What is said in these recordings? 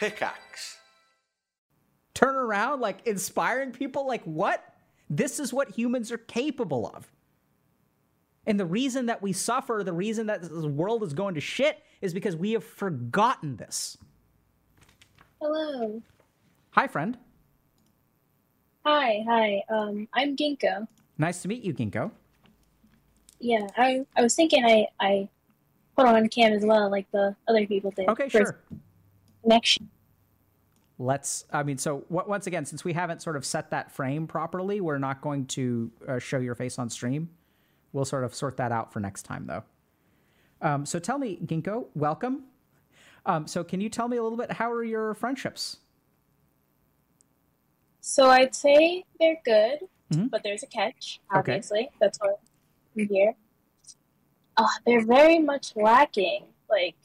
Pickaxe. Turn around, like inspiring people, like what? This is what humans are capable of. And the reason that we suffer, the reason that this world is going to shit, is because we have forgotten this. Hello. Hi, friend. Hi, hi. Um, I'm Ginkgo. Nice to meet you, Ginkgo. Yeah, I I was thinking I I put on cam as well, like the other people did. Okay, sure. Connection. Let's, I mean, so w- once again, since we haven't sort of set that frame properly, we're not going to uh, show your face on stream. We'll sort of sort that out for next time, though. Um, so tell me, Ginkgo, welcome. Um, so can you tell me a little bit, how are your friendships? So I'd say they're good, Mhm. but there's a catch. Okay. Obviously, that's why I'm here. Uh, they're very much lacking, like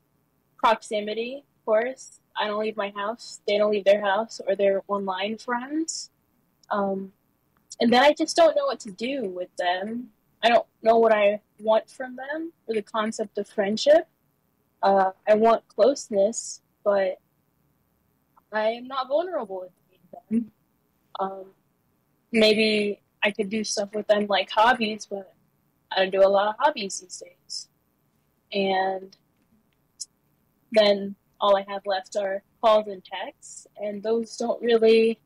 proximity. Of course, I don't leave my house; they don't leave their house, or they're online friends. Um, and then I just don't know what to do with them. I don't know what I want from them or the concept of friendship. Uh, I want closeness, but I am not vulnerable with them. Um, maybe I could do stuff with them like hobbies, but I don't do a lot of hobbies these days. And then all I have left are calls and texts, and those don't really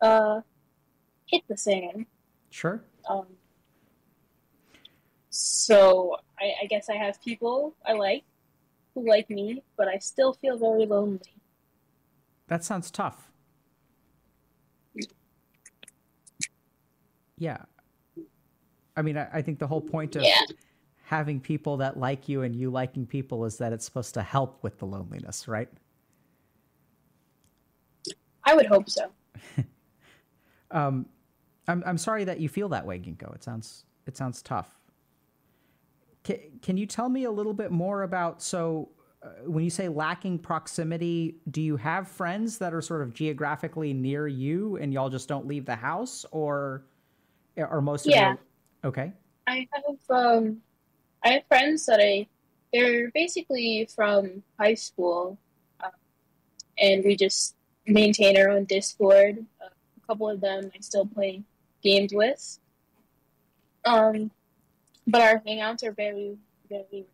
uh, hit the same. Sure. Um, so I, I guess I have people I like who like me, but I still feel very lonely. That sounds tough. Yeah. I mean, I, I think the whole point of Yeah. Having people that like you and you liking people is that it's supposed to help with the loneliness, right? I would hope so. Um, I'm I'm sorry that you feel that way, Ginkgo. It sounds it sounds tough. Can, can you tell me a little bit more about so uh, when you say lacking proximity, do you have friends that are sort of geographically near you and y'all just don't leave the house, or are most of Yeah. okay? I have um, I have friends that I they're basically from high school, uh, and we just maintain our own Discord. Uh, a couple of them I still play games with. Um, but our hangouts are very very,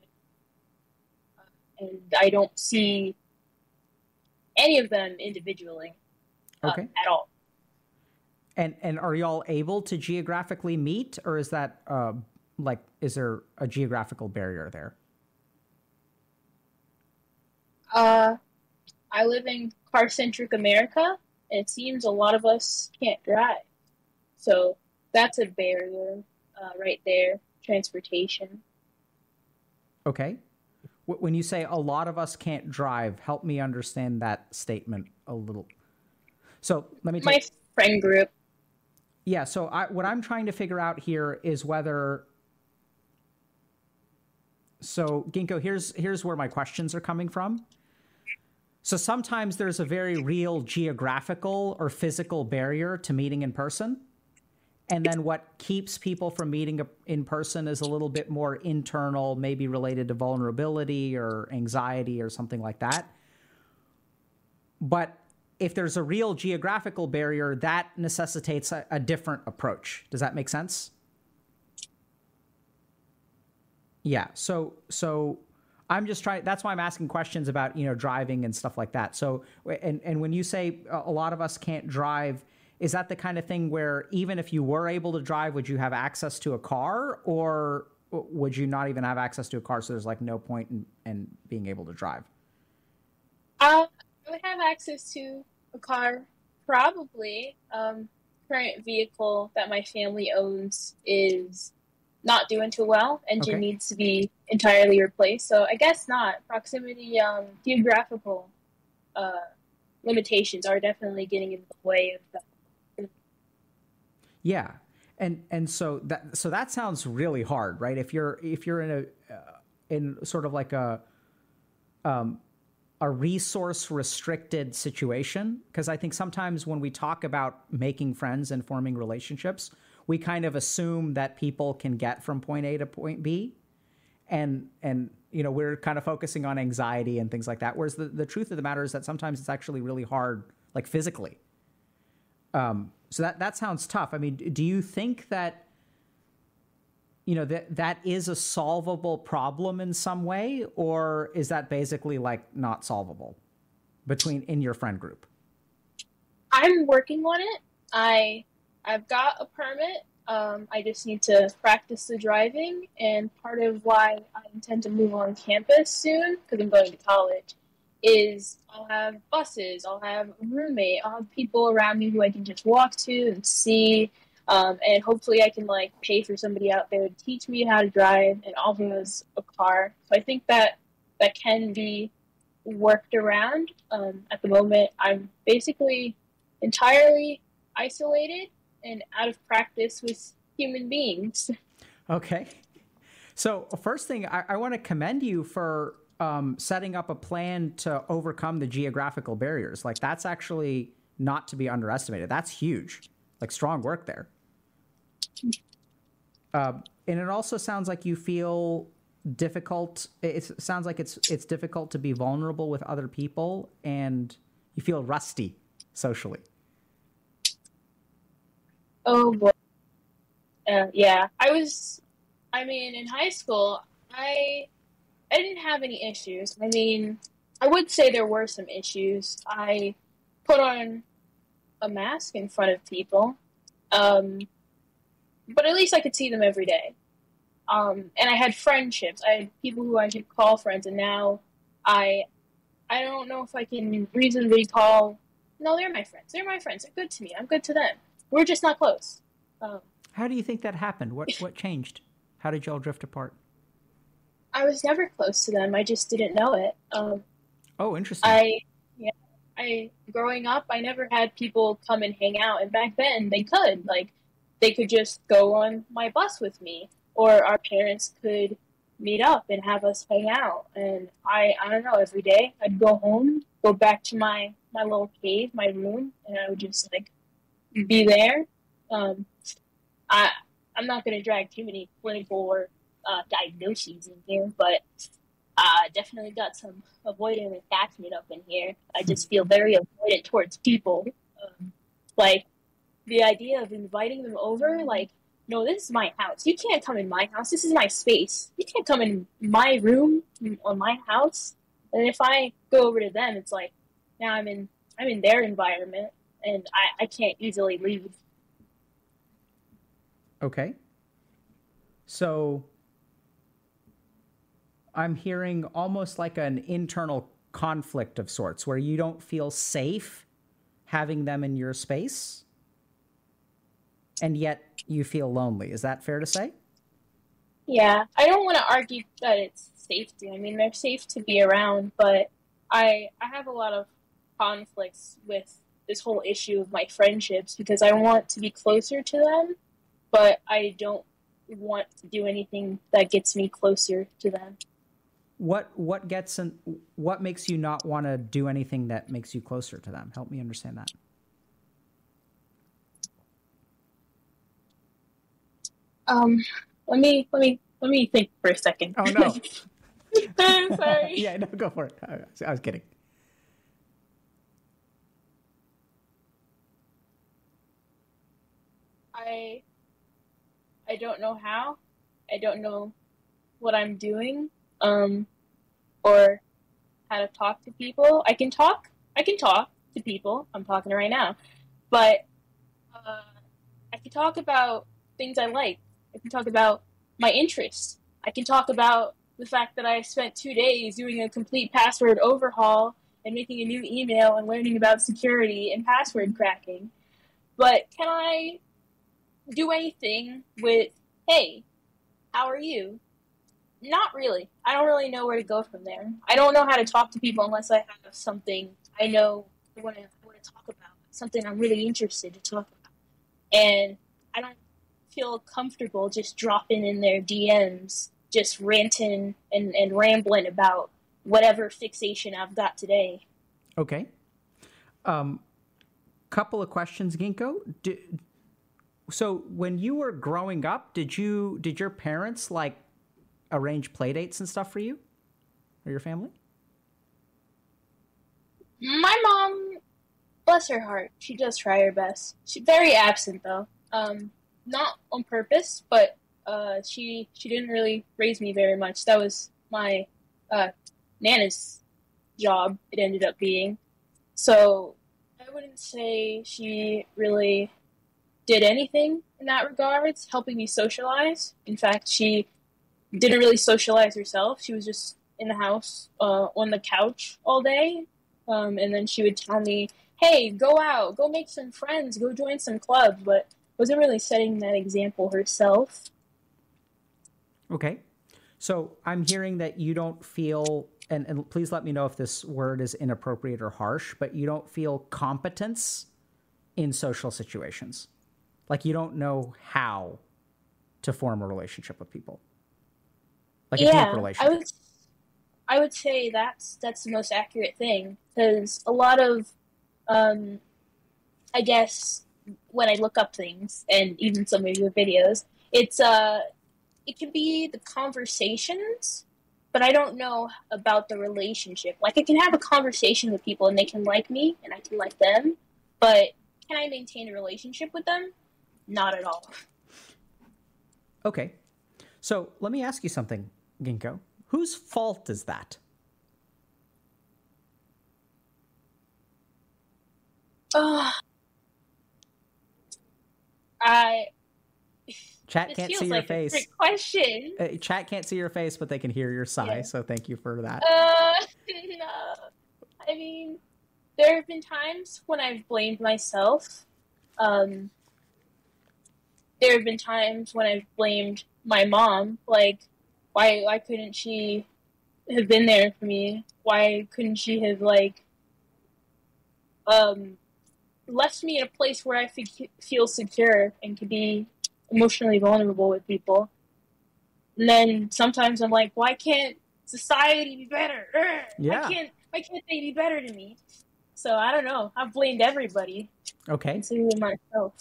uh, and I don't see any of them individually uh, Okay. at all. And and are y'all able to geographically meet, or is that uh, like is there a geographical barrier there? Uh, I live in car centric America, and it seems a lot of us can't drive. So that's a barrier uh, right there transportation. Okay. When you say a lot of us can't drive, help me understand that statement a little. So let me My friend group, Yeah. So I, what I'm trying to figure out here is whether. So Ginkgo, here's here's where my questions are coming from. So sometimes there's a very real geographical or physical barrier to meeting in person. And then what keeps people from meeting in person is a little bit more internal, maybe related to vulnerability or anxiety or something like that. But if there's a real geographical barrier, that necessitates a, a different approach. Does that make sense? Yeah. So so I'm just trying. That's why I'm asking questions about you know driving and stuff like that. So and and when you say a lot of us can't drive, is that the kind of thing where even if you were able to drive, would you have access to a car, or would you not even have access to a car? So there's like no point in, in being able to drive. uh, I would have access to a car, probably. Um, current vehicle that my family owns is not doing too well. Engine Okay. needs to be entirely replaced. So I guess not. Proximity, um, geographical uh, limitations are definitely getting in the way of that. Yeah, and and so that so that sounds really hard, right? If you're if you're in a uh, in sort of like a um, a resource restricted situation, because I think sometimes when we talk about making friends and forming relationships, we kind of assume that people can get from point A to point B, and and you know we're kind of focusing on anxiety and things like that. Whereas the, the truth of the matter is that sometimes it's actually really hard, like physically. Um, so that that sounds tough. I mean, do you think that you know that that is a solvable problem in some way, or is that basically like not solvable between in your friend group? I'm working on it. I I've got a permit. Um, I just need to practice the driving, and part of why I intend to move on campus soon, because I'm going to college, is I'll have buses, I'll have a roommate, I'll have people around me who I can just walk to and see, um, and hopefully I can like pay for somebody out there to teach me how to drive and offer us a car. So I think that that can be worked around. Um, at the moment, I'm basically entirely isolated and out of practice with human beings. Okay. So, first thing, I, I want to commend you for um, setting up a plan to overcome the geographical barriers. Like, that's actually not to be underestimated. That's huge. Like, strong work there. Uh, and it also sounds like you feel difficult. It sounds like it's it's difficult to be vulnerable with other people, and you feel rusty socially. Oh boy. Uh, yeah, I was. I mean, in high school, I I didn't have any issues. I mean, I would say there were some issues. I put on a mask in front of people, um, but at least I could see them every day. Um, and I had friendships. I had people who I could call friends, and now I I don't know if I can reasonably call. No, they're my friends. They're my friends. They're good to me. I'm good to them. We're just not close. Um, How do you think that happened? What what changed? How did y'all drift apart? I was never close to them. I just didn't know it. Um, oh, interesting. I yeah. I growing up, I never had people come and hang out, and back then they could like they could just go on my bus with me, or our parents could meet up and have us hang out. And I I don't know. Every day I'd go home, go back to my my little cave, my room, and I would just like be there. Um, I I'm not going to drag too many clinical uh, diagnoses in here, but I uh, definitely got some avoidant attachment up in here. I just feel very avoidant towards people. Um, like the idea of inviting them over, like, no, this is my house. You can't come in my house. This is my space. You can't come in my room or my house. And if I go over to them, it's like now I'm in I'm in their environment and I, I can't easily leave. Okay. So I'm hearing almost like an internal conflict of sorts where you don't feel safe having them in your space and yet you feel lonely. Is that fair to say? Yeah, I don't want to argue that it's safety. I mean, they're safe to be around, but I I have a lot of conflicts with this whole issue of my friendships because I want to be closer to them, but I don't want to do anything that gets me closer to them. What what gets and what makes you not want to do anything that makes you closer to them? Help me understand that. Um, let me let me let me think for a second. Oh no. I'm sorry. yeah, no, go for it. I was kidding. I I don't know how. I don't know what I'm doing um or how to talk to people. I can talk. I can talk to people. I'm talking right now. But uh, I can talk about things I like. I can talk about my interests. I can talk about the fact that I spent two days doing a complete password overhaul and making a new email and learning about security and password cracking. But can I do anything with, hey, how are you? Not really. I don't really know where to go from there. I don't know how to talk to people unless I have something I know I want to, want to talk about, something I'm really interested to talk about. And I don't feel comfortable just dropping in their DMs, just ranting and, and rambling about whatever fixation I've got today. Okay. Um, couple of questions, Ginkgo. Do, so when you were growing up, did you did your parents like arrange play dates and stuff for you or your family? My mom, bless her heart, she does try her best. She's very absent though. Um, not on purpose, but uh, she she didn't really raise me very much. That was my uh, nana's job. It ended up being. So I wouldn't say she really did anything in that regards, helping me socialize. In fact, she didn't really socialize herself. She was just in the house uh, on the couch all day, um, and then she would tell me, "Hey, go out, go make some friends, go join some clubs," but wasn't really setting that example herself. Okay. So I'm hearing that you don't feel, and, and please let me know if this word is inappropriate or harsh, but you don't feel competence in social situations. Like you don't know how to form a relationship with people. Like a deep relationship. I would, I would say that's that's the most accurate thing because a lot of, um, I guess when I look up things and even some of your videos, it's uh, it can be the conversations, but I don't know about the relationship. Like I can have a conversation with people and they can like me and I can like them, but can I maintain a relationship with them? Not at all. Okay. So let me ask you something, Ginkgo. Whose fault is that? Uh, I Chat can't see your like face. trick question. Uh, chat can't see your face, but they can hear your sigh. Yeah. So thank you for that. Uh, no. I mean, there have been times when I've blamed myself. Um, there have been times when I've blamed my mom. Like, why why couldn't she have been there for me? Why couldn't she have like um left me in a place where I fe- feel secure and could be emotionally vulnerable with people? And then sometimes I'm like, why can't society be better? Yeah. Why can't why can't they be better to me? So I don't know. I've blamed everybody, Okay. including myself.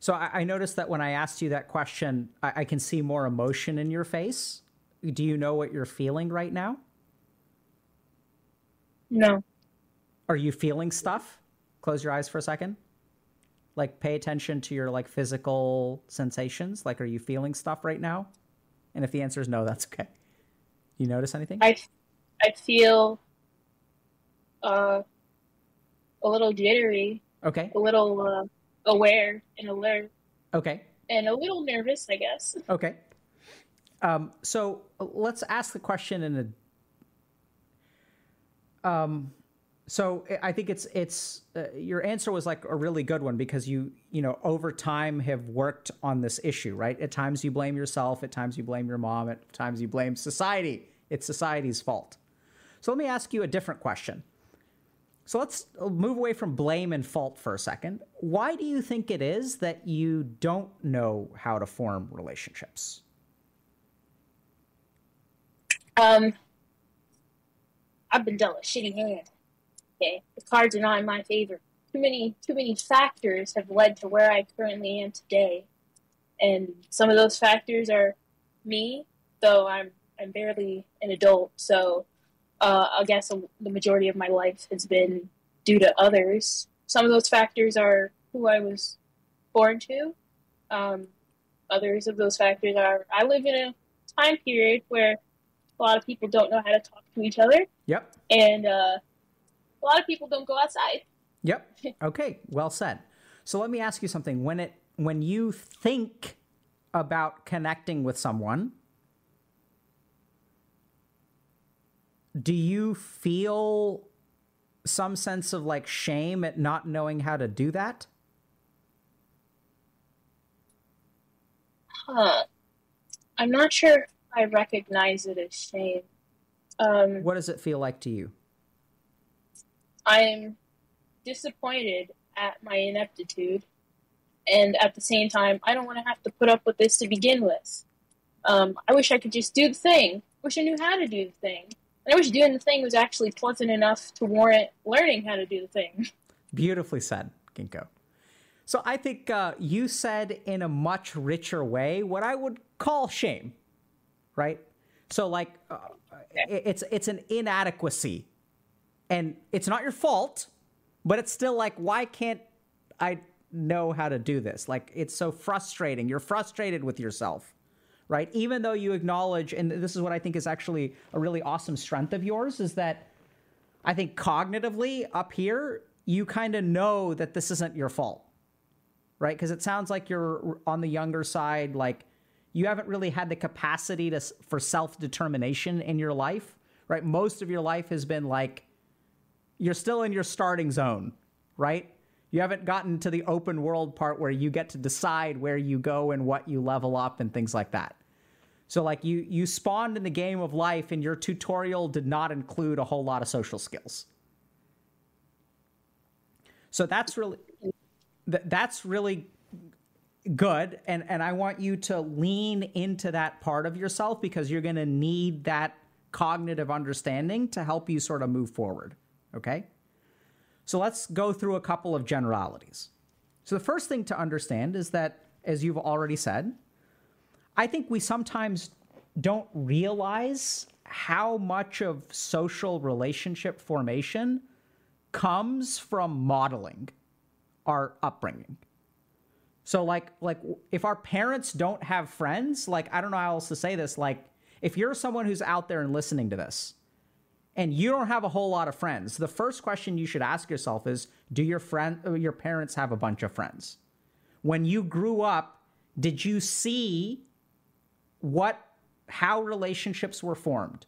So I, I noticed that when I asked you that question, I, I can see more emotion in your face. Do you know what you're feeling right now? No. Are you feeling stuff? Close your eyes for a second. Like pay attention to your like physical sensations. Like are you feeling stuff right now? And if the answer is no, that's okay. You notice anything? I I feel uh a little jittery, Okay. a little uh, aware and alert, Okay. and a little nervous, I guess. Okay. Um, so let's ask the question in a. Um, so I- I think it's it's uh, your answer was like a really good one because you you know over time have worked on this issue, right? At times you blame yourself, at times you blame your mom, at times you blame society. It's society's fault. So let me ask you a different question. So let's move away from blame and fault for a second. Why do you think it is that you don't know how to form relationships? Um, I've been dealt a shitty hand. Okay, the cards are not in my favor. Too many, too many factors have led to where I currently am today, and some of those factors are me, though I'm I'm barely an adult. So, uh, I guess the majority of my life has been due to others. Some of those factors are who I was born to. Um, others of those factors are I live in a time period where a lot of people don't know how to talk to each other, Yep. and uh, a lot of people don't go outside. Yep. Okay. Well said. So let me ask you something. When it when you think about connecting with someone, do you feel some sense of like shame at not knowing how to do that? Huh. I'm not sure if I recognize it as shame. Um, What does it feel like to you? I'm disappointed at my ineptitude, and at the same time, I don't want to have to put up with this to begin with. Um, I wish I could just do the thing. Wish I knew how to do the thing. I wish doing the thing was actually pleasant enough to warrant learning how to do the thing. Beautifully said, Ginkgo. So I think uh, you said in a much richer way what I would call shame, right? So like, uh, it's it's an inadequacy, and it's not your fault, but it's still like, why can't I know how to do this? Like, it's so frustrating. You're frustrated with yourself, right? Even though you acknowledge, and this is what I think is actually a really awesome strength of yours, is that I think cognitively up here, you kind of know that this isn't your fault, right? Because it sounds like you're on the younger side, like you haven't really had the capacity to for self determination in your life, right? Most of your life has been like you're still in your starting zone, right? You haven't gotten to the open world part where you get to decide where you go and what you level up and things like that. So like you you spawned in the game of life and your tutorial did not include a whole lot of social skills. So that's really that's really good and and I want you to lean into that part of yourself because you're going to need that cognitive understanding to help you sort of move forward, okay? So let's go through a couple of generalities. So the first thing to understand is that as you've already said, I think we sometimes don't realize how much of social relationship formation comes from modeling our upbringing. So like like if our parents don't have friends, like I don't know how else to say this, like if you're someone who's out there and listening to this and you don't have a whole lot of friends, the first question you should ask yourself is do your friend uh, your parents have a bunch of friends? When you grew up, did you see what how relationships were formed?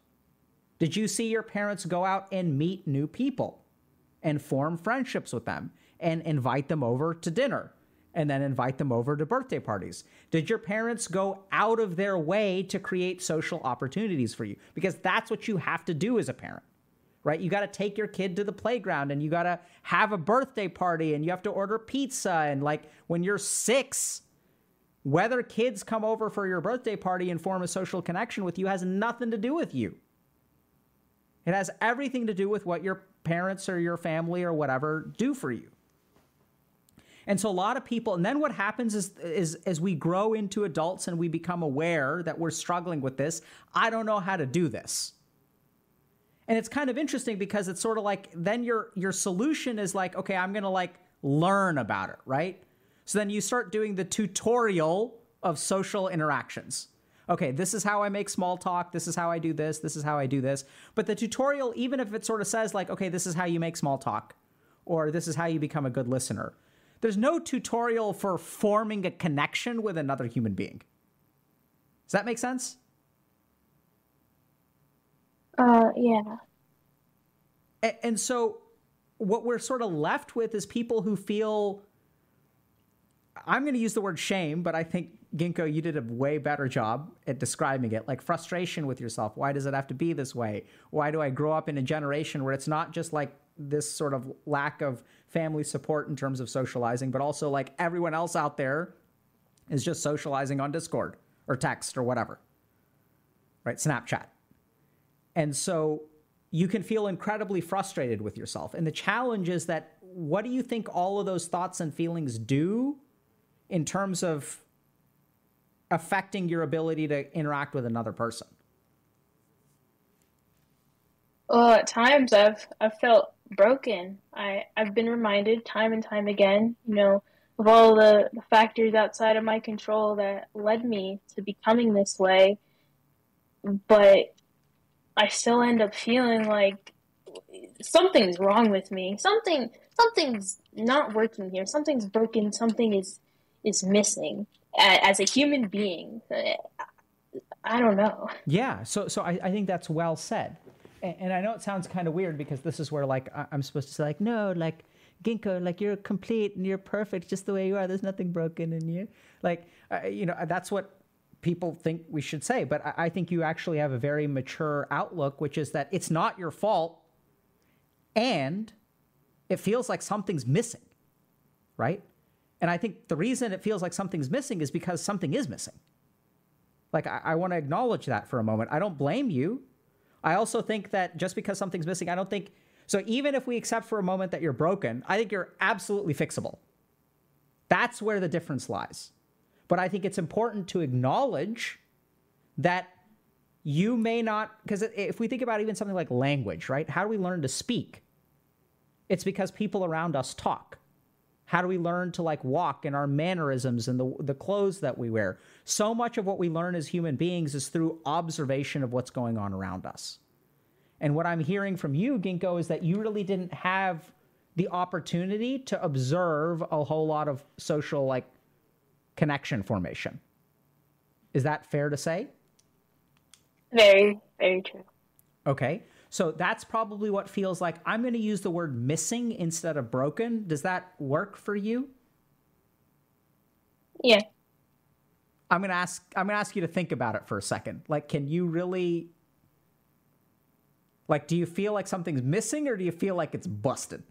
Did you see your parents go out and meet new people and form friendships with them and invite them over to dinner? and then invite them over to birthday parties? Did your parents go out of their way to create social opportunities for you? Because that's what you have to do as a parent, right? You got to take your kid to the playground and you got to have a birthday party and you have to order pizza. And like when you're six, whether kids come over for your birthday party and form a social connection with you has nothing to do with you. It has everything to do with what your parents or your family or whatever do for you. And so a lot of people, and then what happens is, is as we grow into adults and we become aware that we're struggling with this, I don't know how to do this. And it's kind of interesting because it's sort of like then your your solution is like, okay, I'm gonna like learn about it, right? So then you start doing the tutorial of social interactions. Okay, this is how I make small talk. This is how I do this. This is how I do this. But the tutorial, even if it sort of says, like, okay, this is how you make small talk, or this is how you become a good listener, there's no tutorial for forming a connection with another human being. Does that make sense? Uh, yeah. And, and so what we're sort of left with is people who feel I'm going to use the word shame, but I think Ginkgo, you did a way better job at describing it. Like frustration with yourself. Why does it have to be this way? Why do I grow up in a generation where it's not just like this sort of lack of family support in terms of socializing, but also like everyone else out there is just socializing on Discord or text or whatever, right? Snapchat. And so you can feel incredibly frustrated with yourself. And the challenge is that what do you think all of those thoughts and feelings do in terms of affecting your ability to interact with another person? Well, at times I've I've felt broken. I, I've been reminded time and time again, you know, of all the, the factors outside of my control that led me to becoming this way. But I still end up feeling like something's wrong with me. Something something's not working here. Something's broken. Something is is missing as a human being. I don't know. Yeah, so so I, I think that's well said and, and I know it sounds kind of weird because this is where like I'm supposed to say like no like Ginkgo like you're complete and you're perfect just the way you are. There's nothing broken in you. Like uh, you know that's what people think we should say, but I, I think you actually have a very mature outlook, which is that it's not your fault, and it feels like something's missing, right? And I think the reason it feels like something's missing is because something is missing. Like, I, I want to acknowledge that for a moment. I don't blame you. I also think that just because something's missing, I don't think so. Even if we accept for a moment that you're broken, I think you're absolutely fixable. That's where the difference lies. But I think it's important to acknowledge that you may not because if we think about even something like language right how do we learn to speak it's because people around us talk how do we learn to like walk in our mannerisms and the, the clothes that we wear so much of what we learn as human beings is through observation of what's going on around us and what i'm hearing from you ginkgo is that you really didn't have the opportunity to observe a whole lot of social like connection formation is that fair to say very, very true. Okay. So that's probably what feels like I'm going to use the word missing instead of broken. Does that work for you? Yeah. I'm going to ask I'm going to ask you to think about it for a second. Like can you really like do you feel like something's missing or do you feel like it's busted?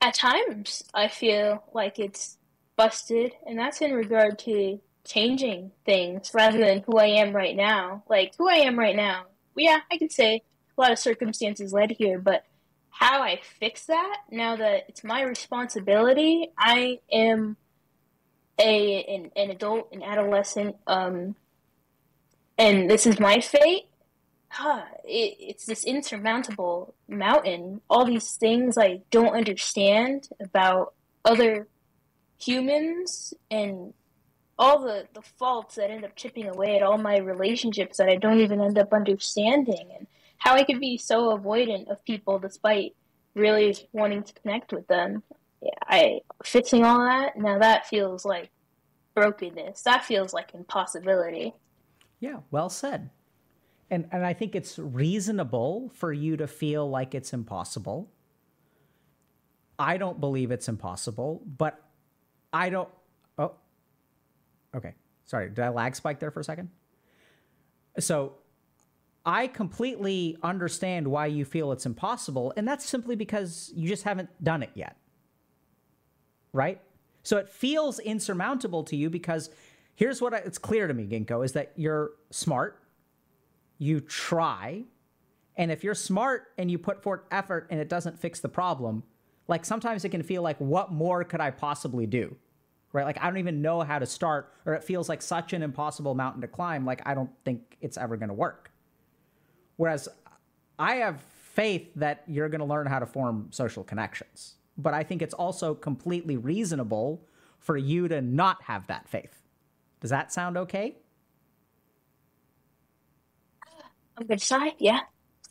At times I feel like it's busted and that's in regard to changing things rather than who I am right now. Like who I am right now. Yeah, I could say a lot of circumstances led here, but how I fix that now that it's my responsibility, I am a an, an adult, an adolescent, um, and this is my fate. Huh, it, it's this insurmountable mountain. All these things I don't understand about other humans and all the, the faults that end up chipping away at all my relationships that I don't even end up understanding and how I could be so avoidant of people despite really wanting to connect with them. I fixing all that now that feels like brokenness. That feels like impossibility. Yeah, well said. And and I think it's reasonable for you to feel like it's impossible. I don't believe it's impossible, but I don't Okay. Sorry, did I lag spike there for a second? So I completely understand why you feel it's impossible, and that's simply because you just haven't done it yet. Right? So it feels insurmountable to you because here's what I, it's clear to me, Ginkgo, is that you're smart, you try, and if you're smart and you put forth effort and it doesn't fix the problem, like sometimes it can feel like, what more could I possibly do? Right? Like I don't even know how to start, or it feels like such an impossible mountain to climb. Like I don't think it's ever going to work. Whereas I have faith that you're going to learn how to form social connections. But I think it's also completely reasonable for you to not have that faith. Does that sound okay? I'm going to say, yeah.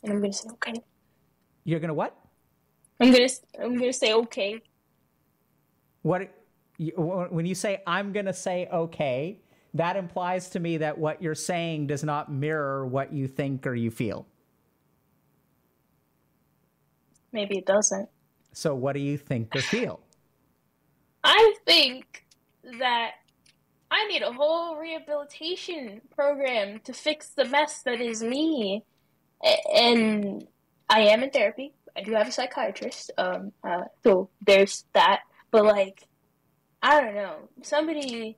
And I'm going to say, okay. You're going to what? I'm going to, I'm going to say, okay. What? When you say I'm going to say okay, that implies to me that what you're saying does not mirror what you think or you feel. Maybe it doesn't. So, what do you think or feel? I think that I need a whole rehabilitation program to fix the mess that is me. And I am in therapy. I do have a psychiatrist. Um, uh, so there's that. But like, I don't know. Somebody,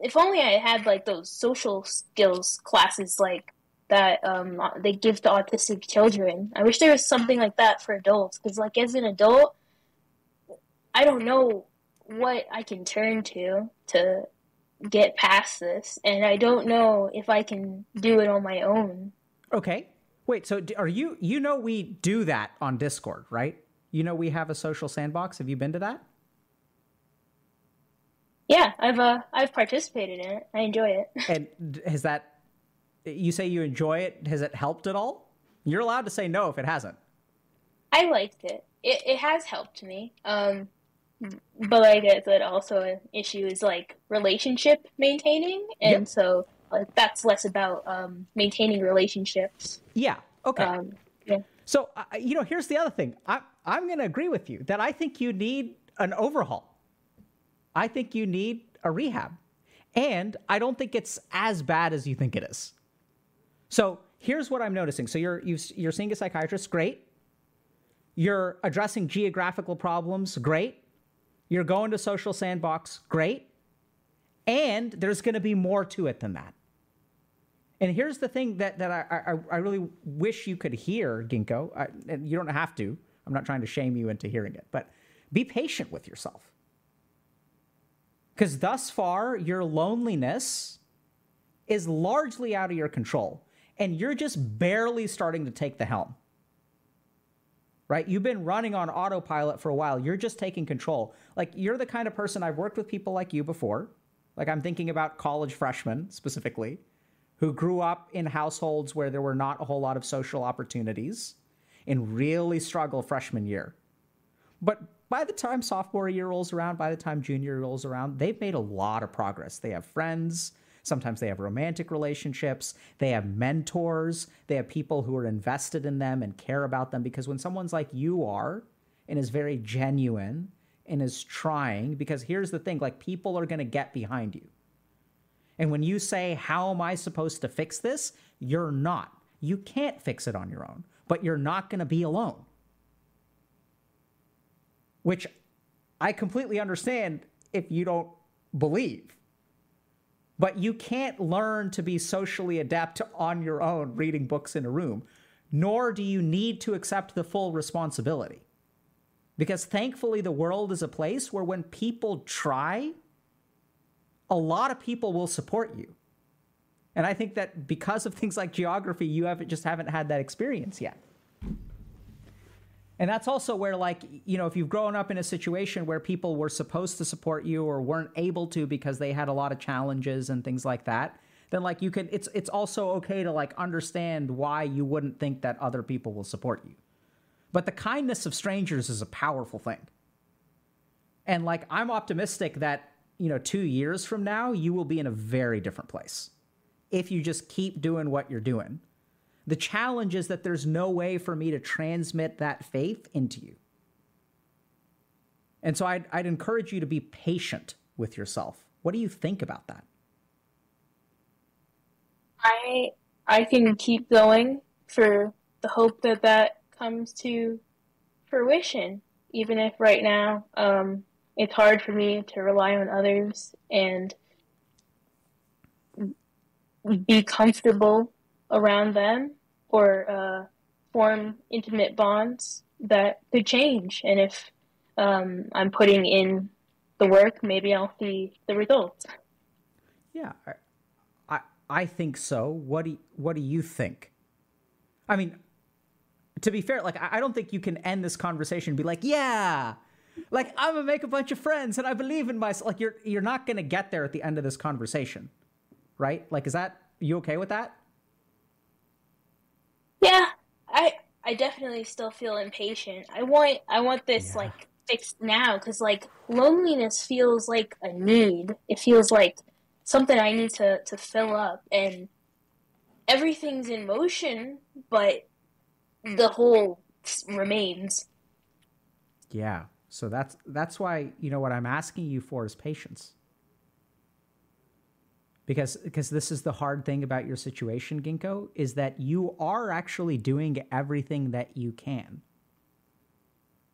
if only I had like those social skills classes like that um, they give to autistic children. I wish there was something like that for adults because, like, as an adult, I don't know what I can turn to to get past this, and I don't know if I can do it on my own. Okay. Wait, so are you you know we do that on Discord, right? You know we have a social sandbox. Have you been to that? Yeah, I've uh, I've participated in it. I enjoy it. and has that? You say you enjoy it. Has it helped at all? You're allowed to say no if it hasn't. I liked it. It it has helped me. Um, but like I said, also an issue is like relationship maintaining, and yep. so like that's less about um, maintaining relationships. Yeah. Okay. Um, yeah. So uh, you know, here's the other thing. I I'm going to agree with you that I think you need an overhaul. I think you need a rehab. And I don't think it's as bad as you think it is. So here's what I'm noticing. So you're you are seeing a psychiatrist, great. You're addressing geographical problems, great. You're going to social sandbox, great. And there's going to be more to it than that. And here's the thing that that I I, I really wish you could hear, Ginkgo. I, you don't have to. I'm not trying to shame you into hearing it, but be patient with yourself. Because thus far, your loneliness is largely out of your control, and you're just barely starting to take the helm. Right? You've been running on autopilot for a while. You're just taking control. Like, you're the kind of person I've worked with people like you before. Like, I'm thinking about college freshmen specifically who grew up in households where there were not a whole lot of social opportunities and really struggle freshman year. But by the time sophomore year rolls around, by the time junior rolls around, they've made a lot of progress. They have friends. Sometimes they have romantic relationships. They have mentors. They have people who are invested in them and care about them. Because when someone's like you are and is very genuine and is trying, because here's the thing like people are going to get behind you. And when you say, How am I supposed to fix this? You're not. You can't fix it on your own, but you're not going to be alone which I completely understand if you don't believe. But you can't learn to be socially adept on your own reading books in a room, nor do you need to accept the full responsibility. Because thankfully, the world is a place where when people try, a lot of people will support you. And I think that because of things like geography, you haven't just haven't had that experience yet. And that's also where, like, you know, if you've grown up in a situation where people were supposed to support you or weren't able to because they had a lot of challenges and things like that, then like you can, it's it's also okay to like understand why you wouldn't think that other people will support you. But the kindness of strangers is a powerful thing. And like, I'm optimistic that you know, two years from now, you will be in a very different place if you just keep doing what you're doing the challenge is that there's no way for me to transmit that faith into you. And so I'd, I'd encourage you to be patient with yourself. What do you think about that? I I can keep going for the hope that that comes to fruition, even if right now um, it's hard for me to rely on others and be comfortable around them or uh, form intimate bonds that could change. And if um, I'm putting in the work, maybe I'll see the results. Yeah, I, I, think so. What do you, What do you think? I mean, to be fair, like I don't think you can end this conversation and be like, yeah, like I'm gonna make a bunch of friends and I believe in myself. Like you're you're not gonna get there at the end of this conversation, right? Like, is that you okay with that? Yeah, I I definitely still feel impatient. I want I want this yeah. like fixed now because like loneliness feels like a need. It feels like something I need to to fill up, and everything's in motion, but mm. the hole remains. Yeah. So that's that's why you know what I'm asking you for is patience because because this is the hard thing about your situation ginkgo is that you are actually doing everything that you can.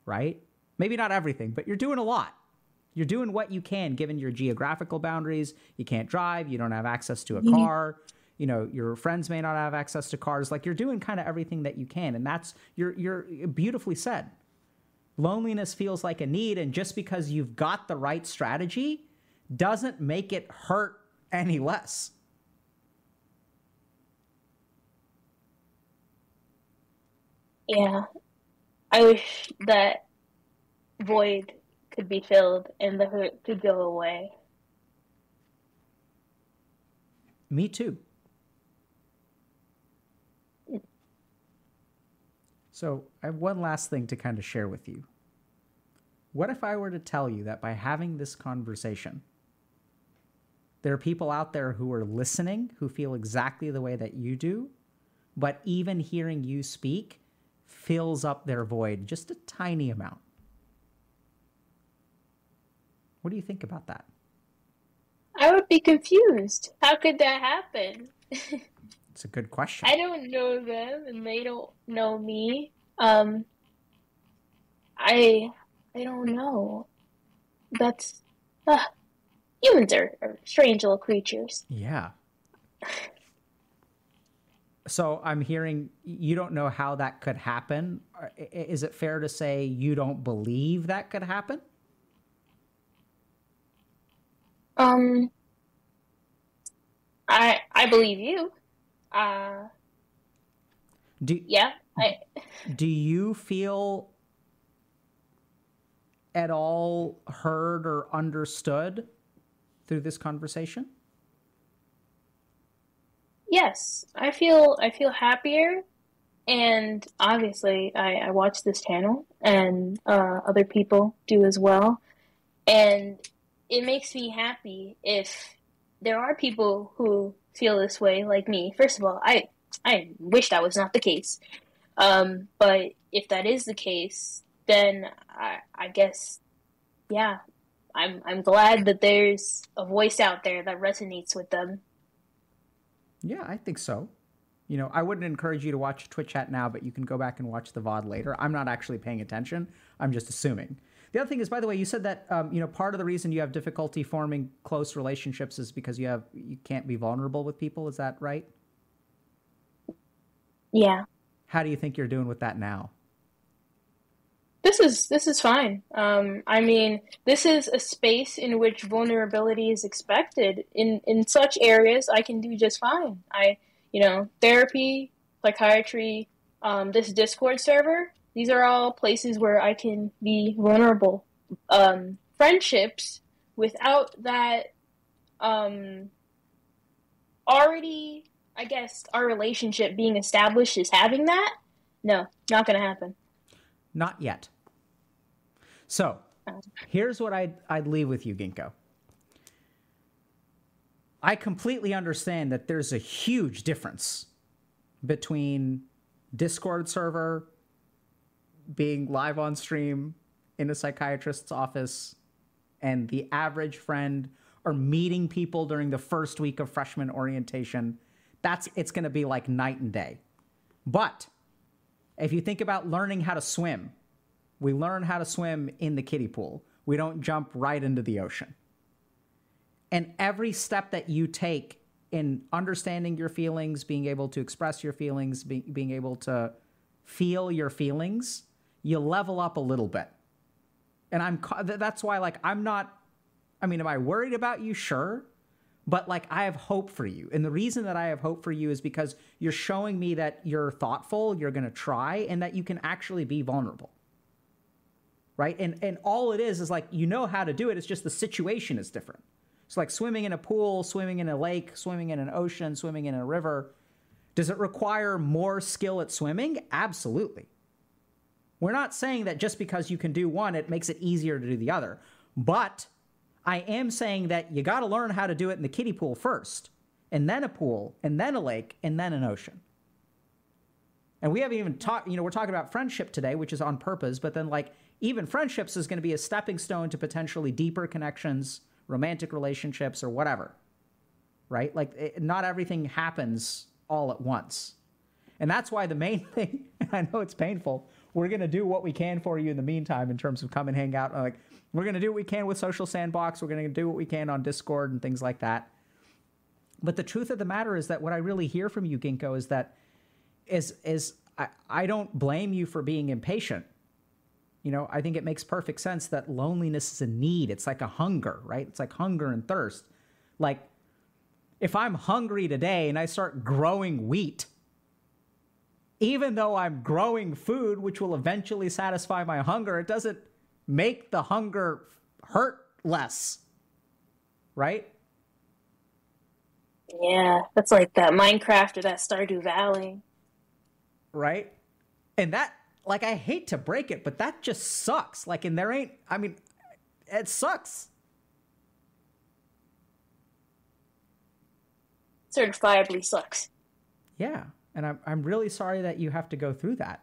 Right? Maybe not everything but you're doing a lot. You're doing what you can given your geographical boundaries. You can't drive. You don't have access to a mm-hmm. car. You know your friends may not have access to cars. Like you're doing kind of everything that you can and that's you're you're beautifully said. Loneliness feels like a need and just because you've got the right strategy doesn't make it hurt any less. Yeah. I wish that void could be filled and the hurt could go away. Me too. So, I have one last thing to kind of share with you. What if I were to tell you that by having this conversation, there are people out there who are listening who feel exactly the way that you do, but even hearing you speak fills up their void just a tiny amount. What do you think about that? I would be confused. How could that happen? it's a good question. I don't know them and they don't know me. Um I I don't know. That's uh, humans are, are strange little creatures. Yeah. So I'm hearing you don't know how that could happen. Is it fair to say you don't believe that could happen? Um, I I believe you. Uh, do yeah. I, do you feel at all heard or understood through this conversation? Yes, I feel I feel happier, and obviously I, I watch this channel, and uh, other people do as well, and it makes me happy if there are people who feel this way like me. First of all, I I wish that was not the case, um, but if that is the case, then I, I guess yeah, I'm I'm glad that there's a voice out there that resonates with them yeah, I think so. You know, I wouldn't encourage you to watch Twitch chat now, but you can go back and watch the VOD later. I'm not actually paying attention. I'm just assuming. The other thing is, by the way, you said that um, you know part of the reason you have difficulty forming close relationships is because you have you can't be vulnerable with people. Is that right? Yeah. How do you think you're doing with that now? This is this is fine. Um, I mean, this is a space in which vulnerability is expected. In in such areas, I can do just fine. I, you know, therapy, psychiatry, um, this Discord server. These are all places where I can be vulnerable. Um, friendships without that um, already, I guess, our relationship being established is having that. No, not going to happen. Not yet. So here's what I'd, I'd leave with you, Ginkgo. I completely understand that there's a huge difference between Discord server being live on stream in a psychiatrist's office and the average friend or meeting people during the first week of freshman orientation. That's it's going to be like night and day. But if you think about learning how to swim, we learn how to swim in the kiddie pool. We don't jump right into the ocean. And every step that you take in understanding your feelings, being able to express your feelings, be, being able to feel your feelings, you level up a little bit. And I'm that's why like I'm not I mean am I worried about you? Sure. But like I have hope for you. And the reason that I have hope for you is because you're showing me that you're thoughtful, you're going to try and that you can actually be vulnerable right? And and all it is is like you know how to do it. It's just the situation is different. It's like swimming in a pool, swimming in a lake, swimming in an ocean, swimming in a river. Does it require more skill at swimming? Absolutely. We're not saying that just because you can do one, it makes it easier to do the other. But I am saying that you got to learn how to do it in the kiddie pool first, and then a pool, and then a lake, and then an ocean. And we haven't even talked, you know, we're talking about friendship today, which is on purpose, but then like even friendships is going to be a stepping stone to potentially deeper connections, romantic relationships, or whatever. Right? Like, it, not everything happens all at once. And that's why the main thing, I know it's painful, we're going to do what we can for you in the meantime in terms of come and hang out. Uh, like, we're going to do what we can with Social Sandbox. We're going to do what we can on Discord and things like that. But the truth of the matter is that what I really hear from you, Ginkgo, is that is is I, I don't blame you for being impatient you know, I think it makes perfect sense that loneliness is a need. It's like a hunger, right? It's like hunger and thirst. Like, if I'm hungry today and I start growing wheat, even though I'm growing food, which will eventually satisfy my hunger, it doesn't make the hunger hurt less, right? Yeah, that's like that Minecraft or that Stardew Valley. Right? And that like I hate to break it, but that just sucks. Like, and there ain't. I mean, it sucks. Certifiably sucks. Yeah, and I'm I'm really sorry that you have to go through that.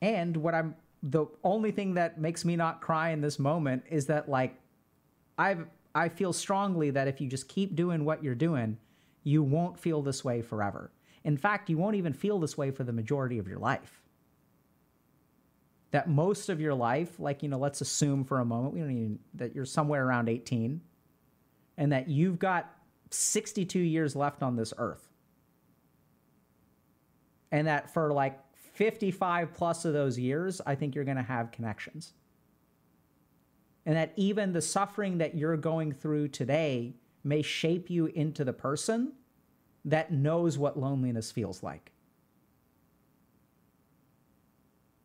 And what I'm the only thing that makes me not cry in this moment is that like I've I feel strongly that if you just keep doing what you're doing, you won't feel this way forever. In fact, you won't even feel this way for the majority of your life. That most of your life, like, you know, let's assume for a moment, we don't even, that you're somewhere around 18 and that you've got 62 years left on this earth. And that for like 55 plus of those years, I think you're going to have connections. And that even the suffering that you're going through today may shape you into the person that knows what loneliness feels like.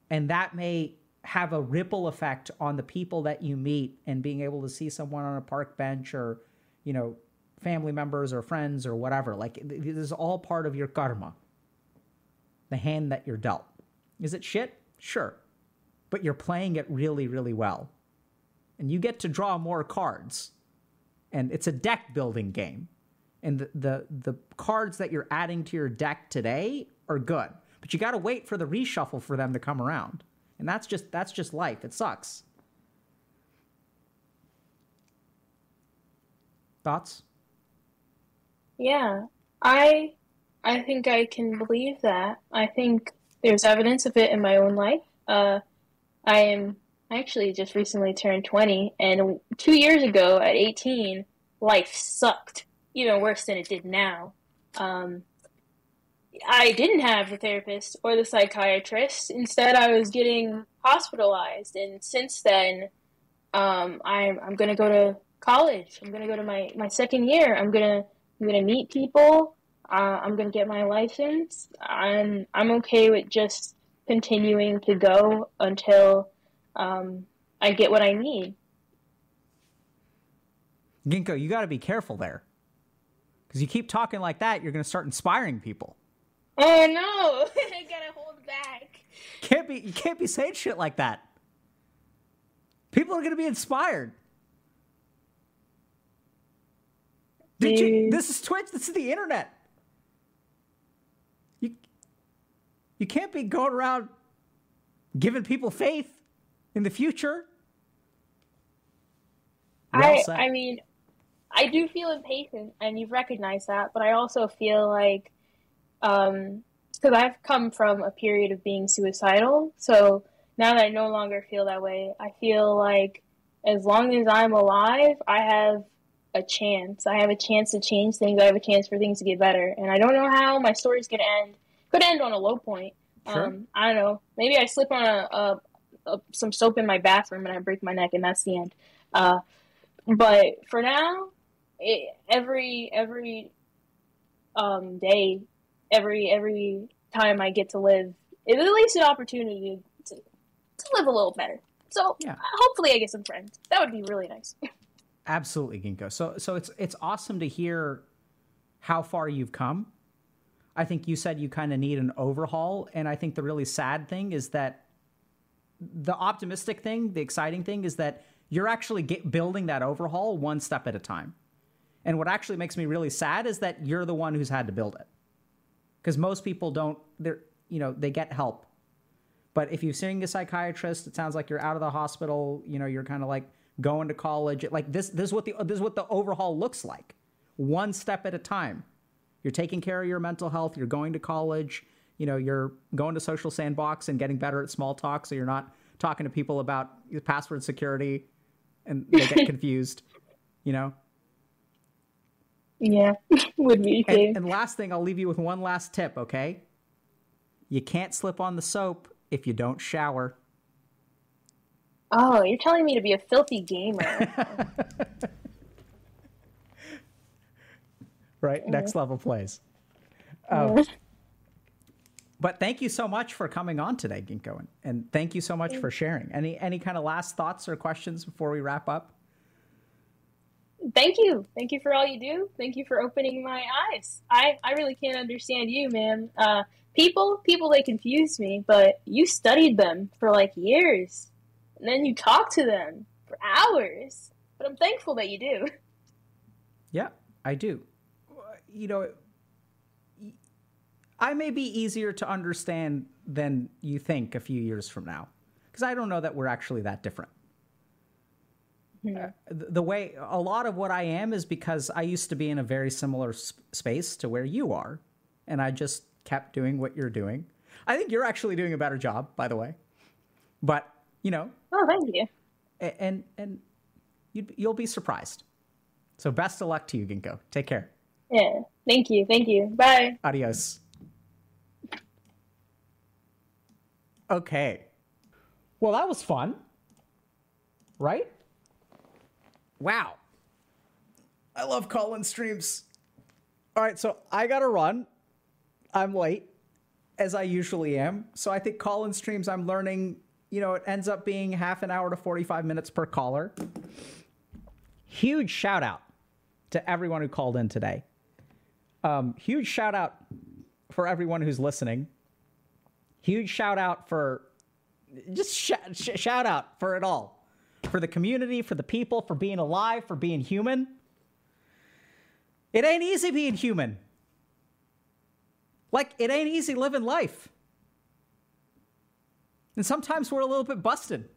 And that may have a ripple effect on the people that you meet and being able to see someone on a park bench or, you know, family members or friends or whatever. Like, this is all part of your karma, the hand that you're dealt. Is it shit? Sure. But you're playing it really, really well. And you get to draw more cards. And it's a deck building game. And the, the, the cards that you're adding to your deck today are good. But you got to wait for the reshuffle for them to come around. And that's just that's just life. It sucks. Thoughts? Yeah. I I think I can believe that. I think there's evidence of it in my own life. Uh, I am actually just recently turned 20, and two years ago at 18, life sucked even worse than it did now. Um, I didn't have the therapist or the psychiatrist. Instead, I was getting hospitalized, and since then, um, I'm I'm gonna go to college. I'm gonna go to my, my second year. I'm gonna I'm gonna meet people. Uh, I'm gonna get my license. I'm I'm okay with just continuing to go until um, I get what I need. Ginkgo, you got to be careful there, because you keep talking like that, you're gonna start inspiring people. Oh no! I gotta hold back. Can't be you can't be saying shit like that. People are gonna be inspired. Did you, this is Twitch. This is the internet. You you can't be going around giving people faith in the future. Well I I mean, I do feel impatient, and you've recognized that, but I also feel like um, because I've come from a period of being suicidal. So now that I no longer feel that way, I feel like as long as I'm alive, I have a chance. I have a chance to change things. I have a chance for things to get better. And I don't know how my story's going to end. Could end on a low point. Sure. Um, I don't know. Maybe I slip on a, a, a, some soap in my bathroom and I break my neck, and that's the end. Uh, but for now, it, every every um, day every every time I get to live, it's at least an opportunity to, to live a little better. So yeah. hopefully I get some friends. That would be really nice. Absolutely, Ginkgo. So so it's it's awesome to hear how far you've come. I think you said you kind of need an overhaul, and I think the really sad thing is that the optimistic thing, the exciting thing, is that you're actually get, building that overhaul one step at a time. And what actually makes me really sad is that you're the one who's had to build it. Because most people don't they're you know they get help. But if you're seeing a psychiatrist it sounds like you're out of the hospital you know you're kind of like going to college like this this is what the this is what the overhaul looks like. One step at a time. You're taking care of your mental health you're going to college you know you're going to social sandbox and getting better at small talk so you're not talking to people about password security and they get confused you know yeah, would be too. And, and last thing, I'll leave you with one last tip, okay? You can't slip on the soap if you don't shower. Oh, you're telling me to be a filthy gamer. right? Mm-hmm. Next level plays. Um, but thank you so much for coming on today, Ginkgo, and, and thank you so much for sharing. Any any kind of last thoughts or questions before we wrap up? Thank you. Thank you for all you do. Thank you for opening my eyes. I i really can't understand you man uh people people they confuse me but you studied them for like years. And then you talk to them for hours. But i'm thankful that you do. Yeah i do. You know i may be easier to understand than you think a few years from now because i don't know that we're actually that different Uh, the way a lot of what I am is because I used to be in a very similar sp- space to where you are, and I just kept doing what you're doing. I think you're actually doing a better job, by the way. But you know. Oh, thank you. And and you you'll be surprised. So best of luck to you, Ginkgo. Take care. Yeah. Thank you. Thank you. Bye. Adios. Okay. Well, that was fun. Right? Wow. I love calling streams. All right, so I got to run. I'm late, as I usually am. So I think call-in streams, I'm learning, you know, it ends up being half an hour to 45 minutes per caller. Huge shout out to everyone who called in today. Um, huge shout out for everyone who's listening. Huge shout out for just sh- sh- shout out for it all. For the community, for the people, for being alive, for being human. It ain't easy being human. Like, it ain't easy living life. And sometimes we're a little bit busted.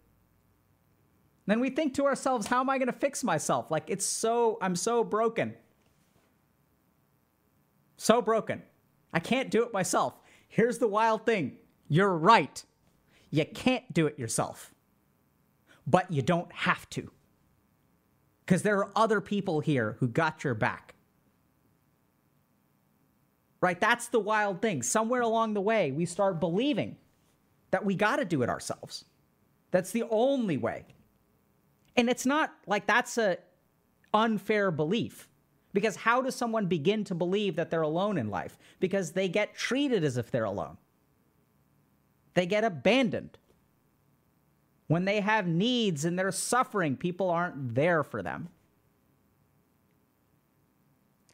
Then we think to ourselves, how am I going to fix myself? Like, it's so, I'm so broken. So broken. I can't do it myself. Here's the wild thing you're right. You can't do it yourself, but you don't have to. Because there are other people here who got your back. Right? That's the wild thing. Somewhere along the way, we start believing that we got to do it ourselves. That's the only way. And it's not like that's a unfair belief. Because how does someone begin to believe that they're alone in life? Because they get treated as if they're alone. They get abandoned. When they have needs and they're suffering, people aren't there for them.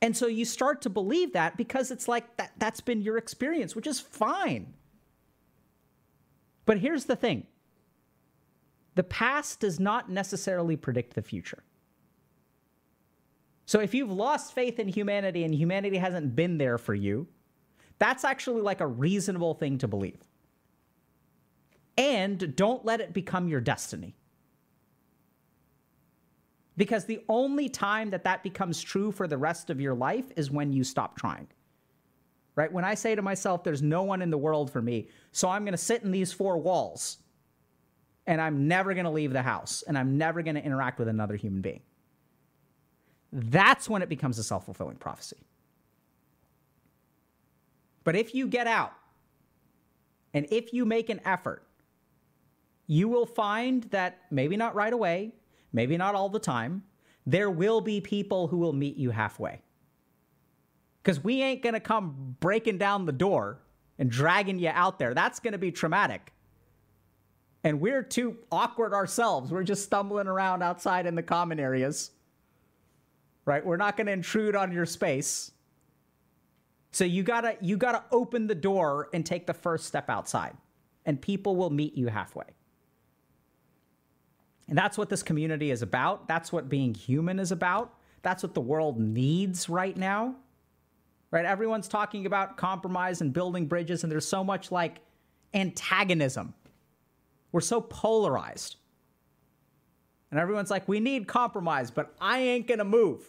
And so you start to believe that because it's like that, that's been your experience, which is fine. But here's the thing the past does not necessarily predict the future. So if you've lost faith in humanity and humanity hasn't been there for you, that's actually like a reasonable thing to believe. And don't let it become your destiny. Because the only time that that becomes true for the rest of your life is when you stop trying. Right? When I say to myself, there's no one in the world for me, so I'm going to sit in these four walls and I'm never going to leave the house and I'm never going to interact with another human being. That's when it becomes a self fulfilling prophecy. But if you get out and if you make an effort, you will find that maybe not right away, maybe not all the time, there will be people who will meet you halfway. Because we ain't going to come breaking down the door and dragging you out there. That's going to be traumatic. And we're too awkward ourselves. We're just stumbling around outside in the common areas. Right? We're not going to intrude on your space. So you got to you got to open the door and take the first step outside. And people will meet you halfway. And that's what this community is about. That's what being human is about. That's what the world needs right now. Right? Everyone's talking about compromise and building bridges, and there's so much like antagonism. We're so polarized. And everyone's like, we need compromise, but I ain't gonna move.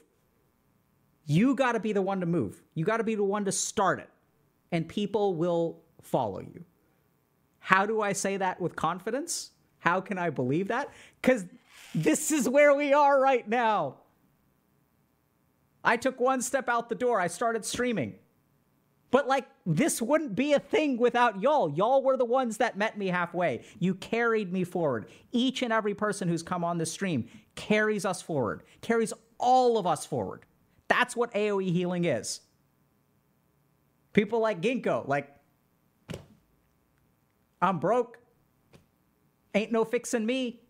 You gotta be the one to move. You gotta be the one to start it, and people will follow you. How do I say that with confidence? How can I believe that? Because this is where we are right now. I took one step out the door. I started streaming. But like, this wouldn't be a thing without y'all. Y'all were the ones that met me halfway. You carried me forward. Each and every person who's come on this stream carries us forward, carries all of us forward. That's what AoE healing is. People like Ginkgo, like, I'm broke. Ain't no fixing me.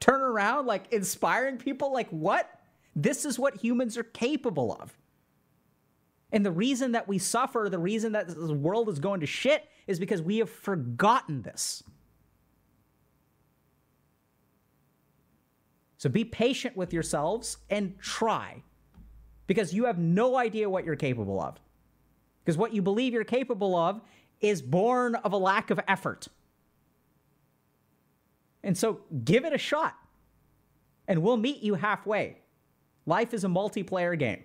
Turn around, like inspiring people, like, what? This is what humans are capable of. And the reason that we suffer, the reason that this world is going to shit, is because we have forgotten this. So be patient with yourselves and try because you have no idea what you're capable of. Because what you believe you're capable of is born of a lack of effort. And so give it a shot, and we'll meet you halfway. Life is a multiplayer game.